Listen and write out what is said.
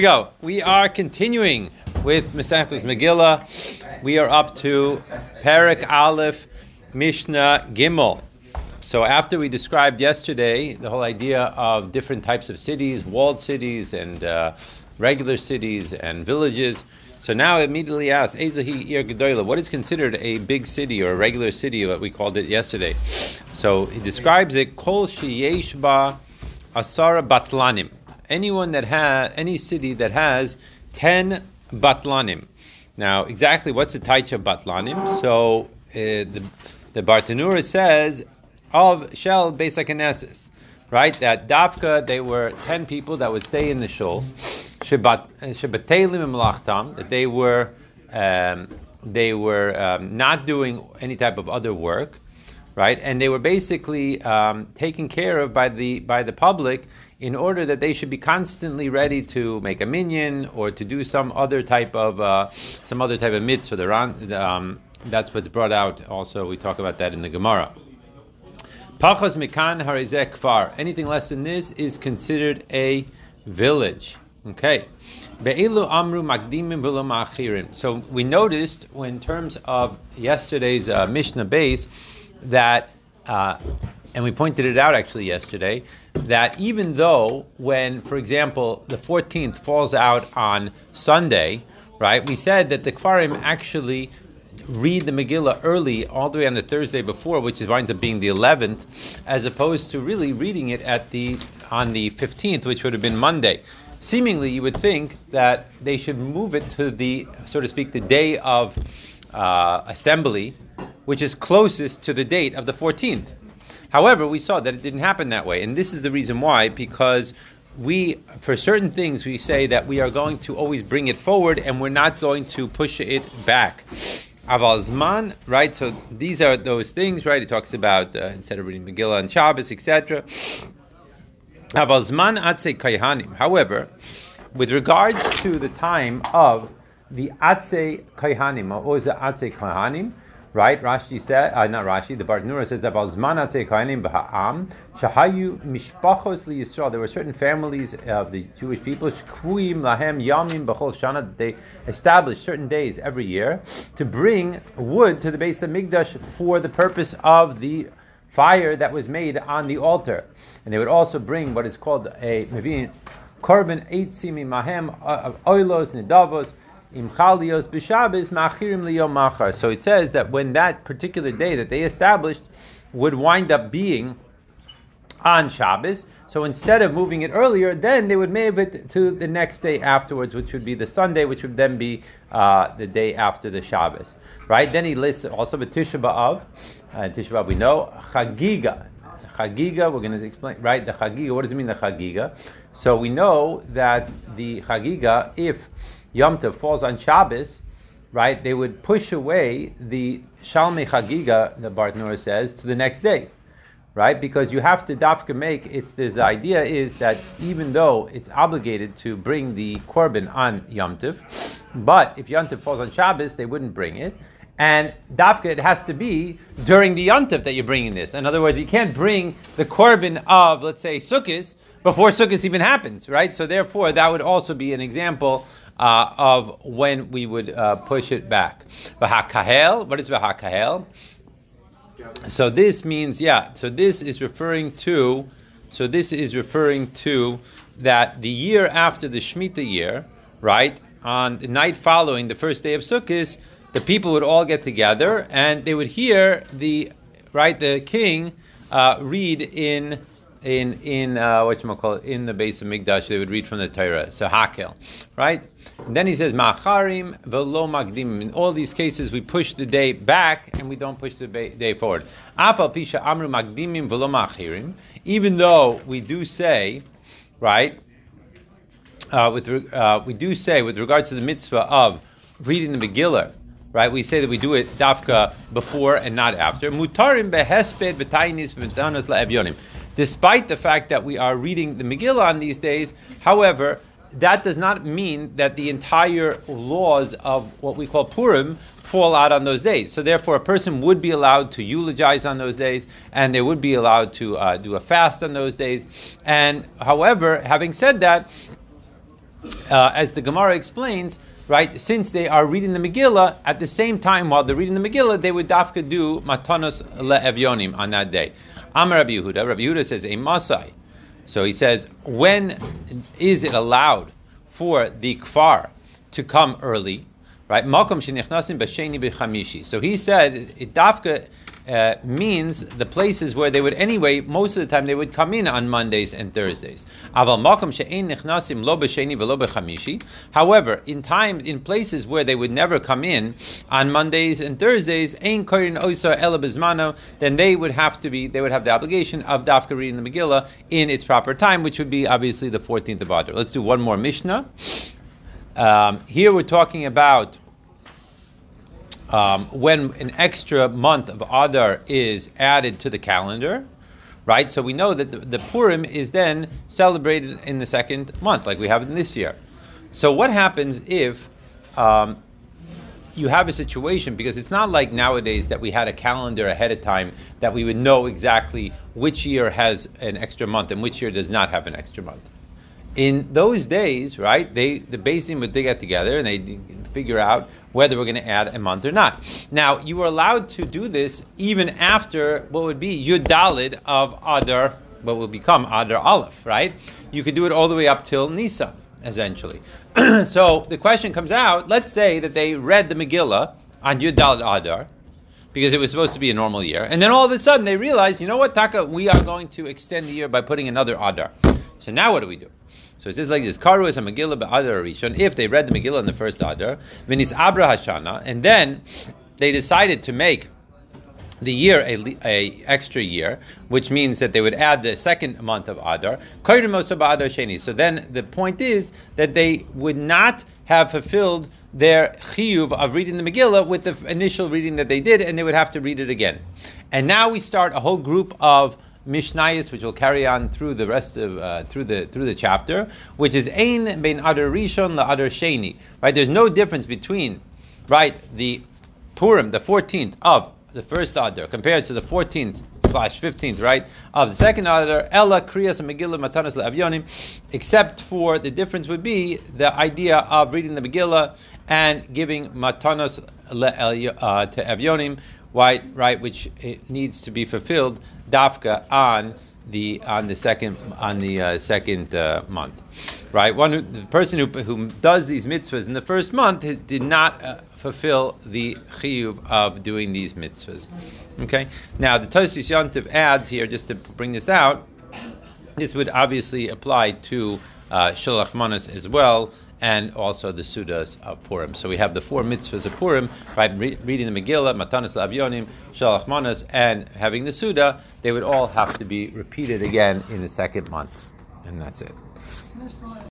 we go. We are continuing with Masechtas Megillah. We are up to Perik Aleph Mishnah Gimel. So after we described yesterday the whole idea of different types of cities, walled cities and uh, regular cities and villages, so now it immediately asks, Ezahi Ir Gedoyla, what is considered a big city or a regular city, what we called it yesterday? So he describes it, Kol Sheyeshba Asara Batlanim anyone that has any city that has ten batlanim. Now, exactly what's the taicha batlanim? So uh, the the Bartanura says of shell Beis right? That dafka they were ten people that would stay in the shul, shebat shebateilim that they were um, they were um, not doing any type of other work right? And they were basically um, taken care of by the by the public in order that they should be constantly ready to make a minyan or to do some other type of uh, some other type of mitzvah. The, um, that's what's brought out. Also, we talk about that in the Gemara. Pachas mikan harizek kfar. Anything less than this is considered a village. Okay. amru makdimim So we noticed, in terms of yesterday's uh, Mishnah base, that, uh, and we pointed it out actually yesterday, that even though when, for example, the 14th falls out on Sunday, right, we said that the Kfarim actually read the Megillah early, all the way on the Thursday before, which winds up being the 11th, as opposed to really reading it at the on the 15th, which would have been Monday. Seemingly, you would think that they should move it to the, so to speak, the day of uh, assembly, which is closest to the date of the 14th. However, we saw that it didn't happen that way, and this is the reason why, because we, for certain things, we say that we are going to always bring it forward and we're not going to push it back. Aval Zman, right? So these are those things, right? He talks about uh, instead of reading Megillah and Shabbos, etc. Aval Zman Atse Kayhanim. However, with regards to the time of the Atse Kayhanim, or the Atse Kayhanim? Right? Rashi said, uh, not Rashi, the Bartanura says about Zman Kainim B'Ha'am Shahayu Mishpachos Yisrael. There were certain families of the Jewish people Shkvuim Lahem Yamim B'Chol Shana they established certain days every year to bring wood to the base of Migdash for the purpose of the fire that was made on the altar, and they would also bring what is called a Mevin Korban Eight Mahem uh, of Oilos Nidavos So it says that when that particular day that they established would wind up being on Shabbos, so instead of moving it earlier, then they would move it to the next day afterwards, which would be the Sunday, which would then be uh, the day after the Shabbos. Right? Then he lists also the Tisha B'Av. Uh, Tisha B'Av we know Chagiga. Chagiga, we're going to explain, right? The Chagiga, what does it mean, the Chagiga? So we know that the Chagiga, if Yom Tov falls on Shabbos, right, they would push away the Shalmei Chagiga, the Bartanura says, to the next day, right? Because you have to dafka make, it's this idea is that even though it's obligated to bring the korban on Yom Tov, but if Yom Tov falls on Shabbos, they wouldn't bring it. And dafka, it has to be during the yontif that you're bringing this. In other words, you can't bring the korban of, let's say, Sukkos before Sukkos even happens, right? So therefore, that would also be an example uh, of when we would uh, push it back. V'hakahel, what is v'hakahel? So this means, yeah, so this is referring to, so this is referring to that the year after the Shemitah year, right, on the night following the first day of Sukkot, the people would all get together and they would hear the, right, the king uh, read in in in uh, what you call in the base of Migdash, they would read from the Torah. So Hakel, right? And then he says Macharim velo magdim. In all these cases, we push the day back and we don't push the day forward. Afal pisha amru magdimim velo machirim. Even though we do say, right? Uh, with uh, we do say with regards to the mitzvah of reading the Megillah right? We say that we do it dafka before and not after. Mutarim behesped b'tainis v'danos la'evyonim despite the fact that we are reading the Megillah on these days. However, that does not mean that the entire laws of what we call Purim fall out on those days. So therefore, a person would be allowed to eulogize on those days, and they would be allowed to uh, do a fast on those days. And however, having said that, uh, as the Gemara explains, right, since they are reading the Megillah, at the same time while they're reading the Megillah, they would dafka do matanos le'evyonim on that day. Amar Rabbi Yehuda, Rabbi Yehuda says, a masai. So he says, when is it allowed for the kfar to come early? Right? Makom shenichnasim b'sheni b'chamishi. So he said, it dafka uh, means the places where they would anyway most of the time they would come in on Mondays and Thursdays. However, in times in places where they would never come in on Mondays and Thursdays, then they would have to be they would have the obligation of dafka reading the Megillah in its proper time, which would be obviously the 14th of Adar. Let's do one more Mishnah. Um, here we're talking about um, when an extra month of Adar is added to the calendar, right? So we know that the, the, Purim is then celebrated in the second month, like we have in this year. So what happens if um, you have a situation because it's not like nowadays that we had a calendar ahead of time that we would know exactly which year has an extra month and which year does not have an extra month. In those days, right, they the Beis Din would get together and they figure out whether we're going to add a month or not. Now, you were allowed to do this even after what would be Yud Daled of Adar, what will become Adar Aleph, right? You could do it all the way up till Nisan, essentially. so the question comes out let's say that they read the Megillah on Yud Daled Adar, because it was supposed to be a normal year. And then all of a sudden they realized, you know what, Taka, we are going to extend the year by putting another Adar. So now what do we do? So it says like this: Karu is a Megillah be'adar Rishon. If they read the Megillah in the first Adar, Vinis Abra Hashana, and then they decided to make the year a, a, extra year, which means that they would add the second month of Adar. So then the point is that they would not have fulfilled their chiyuv of reading the Megillah with the initial reading that they did, and they would have to read it again. And now we start a whole group of Mishnayos, which will carry on through the rest of uh, through the through the chapter, which is Ein Bein Adar Rishon La Adar Sheni. Right, there's no difference between right the Purim, the 14th of the first Adar, compared to the 14th slash 15th, right, of the second Adar, Ella Kriyas Megillah Matanas Avyonim, except for the difference would be the idea of reading the Megillah and giving Matanos uh, to right, right, which needs to be fulfilled dafka on the on the second on the uh, second uh, month, right? One who, the person who, who does these mitzvahs in the first month did not uh, fulfill the chiyuv of doing these mitzvahs. Okay. Now the Tosfos Yontiv adds here just to bring this out. This would obviously apply to uh, Shalach Manas as well and also the Sudas of Purim. So we have the four mitzvahs of Purim, right? Re- reading the Megillah, Matanis Labionim, Shalach Manas, and having the Suda, they would all have to be repeated again in the second month. And that's it.